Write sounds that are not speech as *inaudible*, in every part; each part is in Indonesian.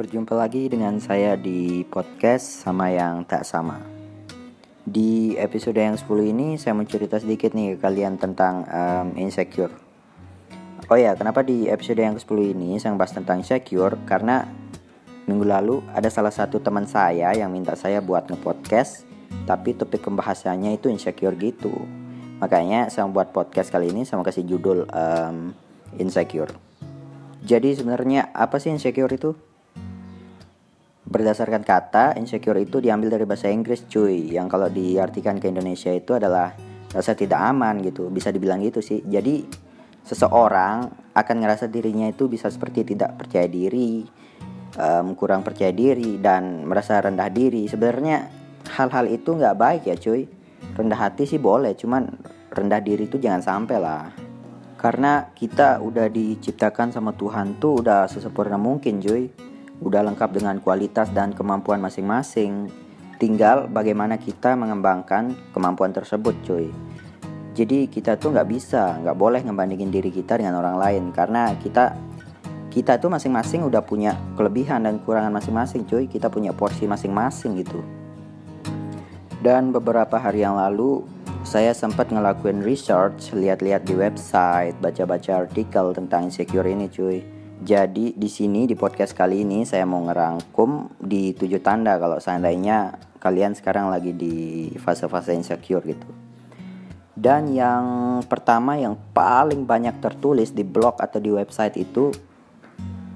berjumpa lagi dengan saya di podcast sama yang tak sama. Di episode yang 10 ini saya mau cerita sedikit nih ke kalian tentang um, insecure. Oh ya, kenapa di episode yang ke-10 ini saya bahas tentang insecure? Karena minggu lalu ada salah satu teman saya yang minta saya buat nge-podcast, tapi topik pembahasannya itu insecure gitu. Makanya saya buat podcast kali ini sama kasih judul um, insecure. Jadi sebenarnya apa sih insecure itu? Berdasarkan kata, insecure itu diambil dari bahasa Inggris cuy. Yang kalau diartikan ke Indonesia itu adalah rasa tidak aman gitu. Bisa dibilang gitu sih. Jadi seseorang akan ngerasa dirinya itu bisa seperti tidak percaya diri um, Kurang percaya diri dan merasa rendah diri. Sebenarnya hal-hal itu nggak baik ya cuy. Rendah hati sih boleh Cuman rendah diri itu jangan sampai lah. Karena kita udah diciptakan sama Tuhan tuh udah sesempurna mungkin cuy udah lengkap dengan kualitas dan kemampuan masing-masing. Tinggal bagaimana kita mengembangkan kemampuan tersebut, cuy. Jadi kita tuh nggak bisa, nggak boleh ngebandingin diri kita dengan orang lain karena kita kita tuh masing-masing udah punya kelebihan dan kekurangan masing-masing, cuy. Kita punya porsi masing-masing gitu. Dan beberapa hari yang lalu saya sempat ngelakuin research, lihat-lihat di website, baca-baca artikel tentang insecure ini, cuy jadi di sini di podcast kali ini saya mau ngerangkum di tujuh tanda kalau seandainya kalian sekarang lagi di fase-fase insecure gitu. Dan yang pertama yang paling banyak tertulis di blog atau di website itu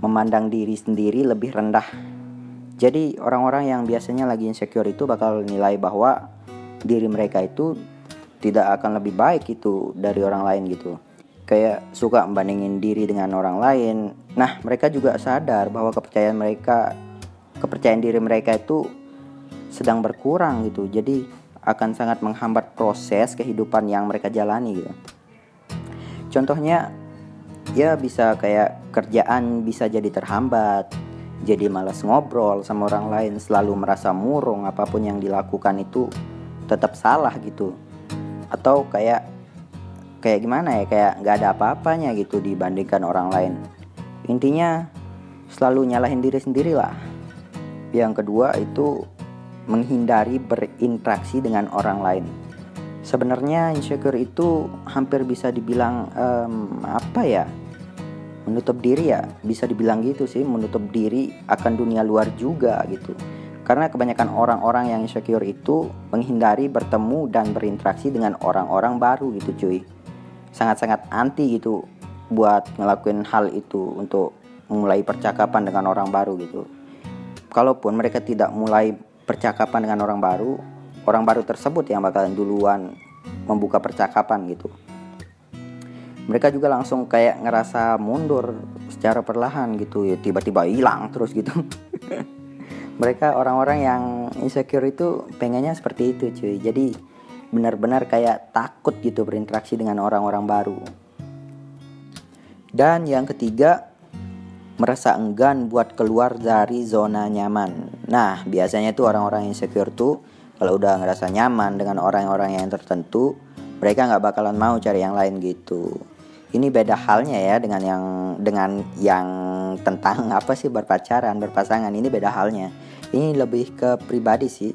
memandang diri sendiri lebih rendah. Jadi orang-orang yang biasanya lagi insecure itu bakal nilai bahwa diri mereka itu tidak akan lebih baik itu dari orang lain gitu kayak suka membandingin diri dengan orang lain. Nah, mereka juga sadar bahwa kepercayaan mereka kepercayaan diri mereka itu sedang berkurang gitu. Jadi akan sangat menghambat proses kehidupan yang mereka jalani gitu. Contohnya ya bisa kayak kerjaan bisa jadi terhambat, jadi malas ngobrol sama orang lain, selalu merasa murung apa pun yang dilakukan itu tetap salah gitu. Atau kayak kayak gimana ya kayak nggak ada apa-apanya gitu dibandingkan orang lain. Intinya selalu nyalahin diri sendiri lah yang kedua itu menghindari berinteraksi dengan orang lain. Sebenarnya insecure itu hampir bisa dibilang um, apa ya menutup diri ya. Bisa dibilang gitu sih menutup diri akan dunia luar juga gitu. Karena kebanyakan orang-orang yang insecure itu menghindari bertemu dan berinteraksi dengan orang-orang baru gitu cuy sangat-sangat anti gitu buat ngelakuin hal itu untuk mulai percakapan dengan orang baru gitu. Kalaupun mereka tidak mulai percakapan dengan orang baru, orang baru tersebut yang bakalan duluan membuka percakapan gitu. Mereka juga langsung kayak ngerasa mundur secara perlahan gitu ya tiba-tiba hilang terus gitu. *laughs* mereka orang-orang yang insecure itu pengennya seperti itu cuy. Jadi benar-benar kayak takut gitu berinteraksi dengan orang-orang baru. Dan yang ketiga, merasa enggan buat keluar dari zona nyaman. Nah, biasanya tuh orang-orang insecure tuh kalau udah ngerasa nyaman dengan orang-orang yang tertentu, mereka nggak bakalan mau cari yang lain gitu. Ini beda halnya ya dengan yang dengan yang tentang apa sih berpacaran, berpasangan. Ini beda halnya. Ini lebih ke pribadi sih.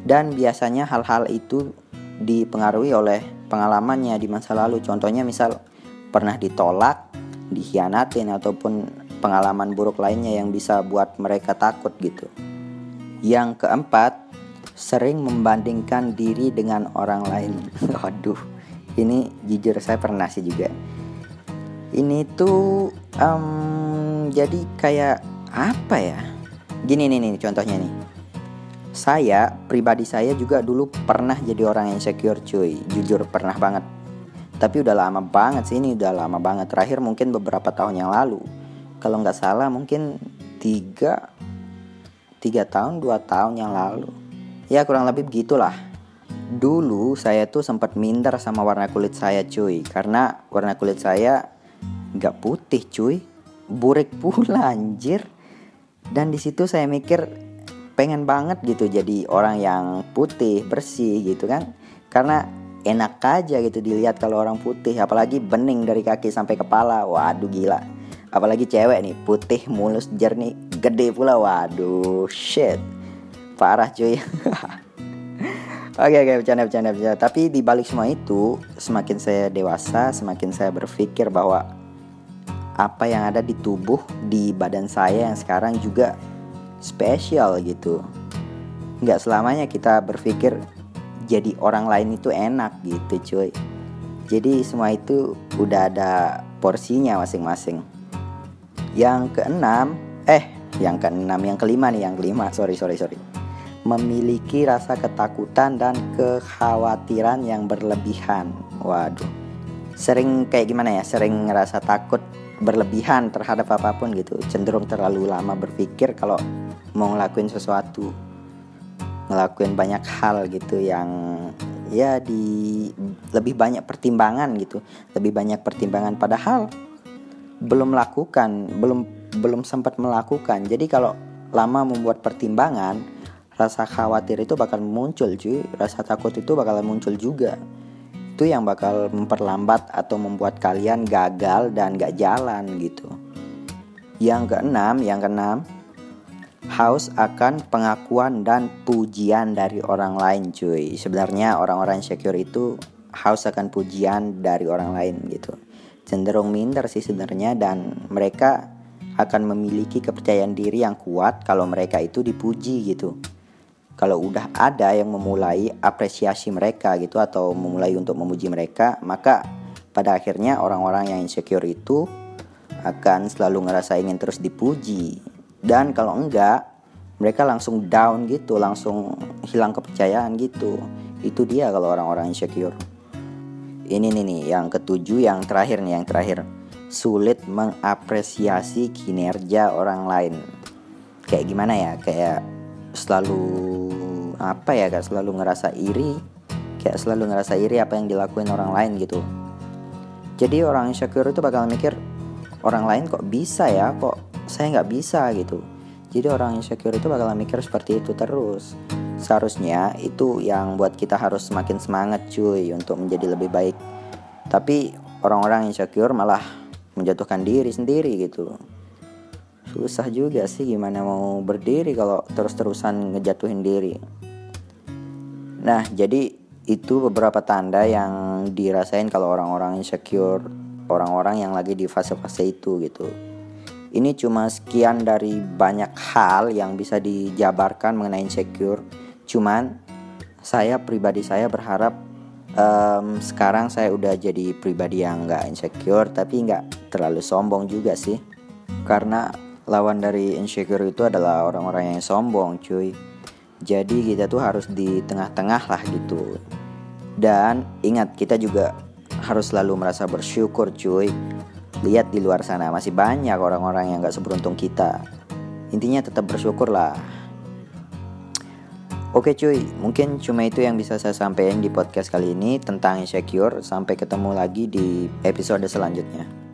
Dan biasanya hal-hal itu dipengaruhi oleh pengalamannya di masa lalu. Contohnya misal pernah ditolak, dikhianatin ataupun pengalaman buruk lainnya yang bisa buat mereka takut gitu. Yang keempat, sering membandingkan diri dengan orang lain. *laughs* Waduh, ini jujur saya pernah sih juga. Ini tuh um, jadi kayak apa ya? Gini nih nih contohnya nih saya pribadi saya juga dulu pernah jadi orang yang insecure cuy. Jujur pernah banget. Tapi udah lama banget sih ini udah lama banget. Terakhir mungkin beberapa tahun yang lalu. Kalau nggak salah mungkin tiga tiga tahun dua tahun yang lalu. Ya kurang lebih begitulah. Dulu saya tuh sempat minder sama warna kulit saya cuy. Karena warna kulit saya nggak putih cuy. Burik pula anjir. Dan di situ saya mikir pengen banget gitu jadi orang yang putih bersih gitu kan. Karena enak aja gitu dilihat kalau orang putih apalagi bening dari kaki sampai kepala. Waduh gila. Apalagi cewek nih putih mulus jernih gede pula. Waduh shit. Parah cuy. *laughs* Oke oke bercanda bercanda bercanda. Tapi di balik semua itu, semakin saya dewasa, semakin saya berpikir bahwa apa yang ada di tubuh, di badan saya yang sekarang juga spesial gitu. Nggak selamanya kita berpikir jadi orang lain itu enak gitu cuy. Jadi semua itu udah ada porsinya masing-masing. Yang keenam, eh yang keenam, yang kelima nih, yang kelima. Sorry sorry sorry memiliki rasa ketakutan dan kekhawatiran yang berlebihan. Waduh, sering kayak gimana ya? Sering ngerasa takut berlebihan terhadap apa pun gitu. Cenderung terlalu lama berpikir kalau mau ngelakuin sesuatu, ngelakuin banyak hal gitu yang ya di lebih banyak pertimbangan gitu, lebih banyak pertimbangan. Padahal belum melakukan, belum belum sempat melakukan. Jadi kalau lama membuat pertimbangan rasa khawatir itu bakal muncul cuy. Rasa takut itu bakal muncul juga. Itu yang bakal memperlambat atau membuat kalian gagal dan gak jalan gitu. Yang keenam yang keenam haus akan pengakuan dan pujian dari orang lain cuy. Sebenarnya orang-orang insecure itu haus akan pujian dari orang lain gitu. Cenderung minder sih sebenarnya dan mereka akan memiliki kepercayaan diri yang kuat kalau mereka itu dipuji gitu. Kalau udah ada yang memulai apresiasi mereka gitu atau memulai untuk memuji mereka, maka pada akhirnya orang-orang yang insecure itu akan selalu ngerasa ingin terus dipuji. Dan kalau enggak, mereka langsung down gitu, langsung hilang kepercayaan gitu. Itu dia kalau orang-orang insecure. Ini nih nih yang ketujuh, yang terakhir nih, yang terakhir. Sulit mengapresiasi kinerja orang lain. Kayak gimana ya? Kayak selalu apa ya kayak selalu ngerasa iri kayak selalu ngerasa iri apa yang dilakuin orang lain gitu jadi orang insecure itu bakal mikir orang lain kok bisa ya kok saya nggak bisa gitu. Jadi orang insecure itu bakal mikir seperti itu terus. Seharusnya itu yang buat kita harus semakin semangat cuy untuk menjadi lebih baik. Tapi orang-orang insecure malah menjatuhkan diri sendiri gitu. Susah juga sih gimana mau berdiri kalau terus-terusan ngejatuhin diri. Nah, jadi itu beberapa tanda yang dirasain kalau orang-orang insecure, orang-orang yang lagi di fase-fase itu gitu. Ini cuma sekian dari banyak hal yang bisa dijabarkan mengenai insecure. Cuman saya pribadi saya berharap um, sekarang saya udah jadi pribadi yang nggak insecure tapi nggak terlalu sombong juga sih. Karena lawan dari insecure itu adalah orang-orang yang sombong, cuy jadi kita tuh harus di tengah-tengah lah gitu. Dan ingat kita juga harus selalu merasa bersyukur cuy. Lihat di luar sana masih banyak orang-orang yang gak seberuntung kita. Intinya tetap bersyukur lah. Oke cuy, mungkin cuma itu yang bisa saya sampaikan di podcast kali ini tentang insecure. Sampai ketemu lagi di episode selanjutnya.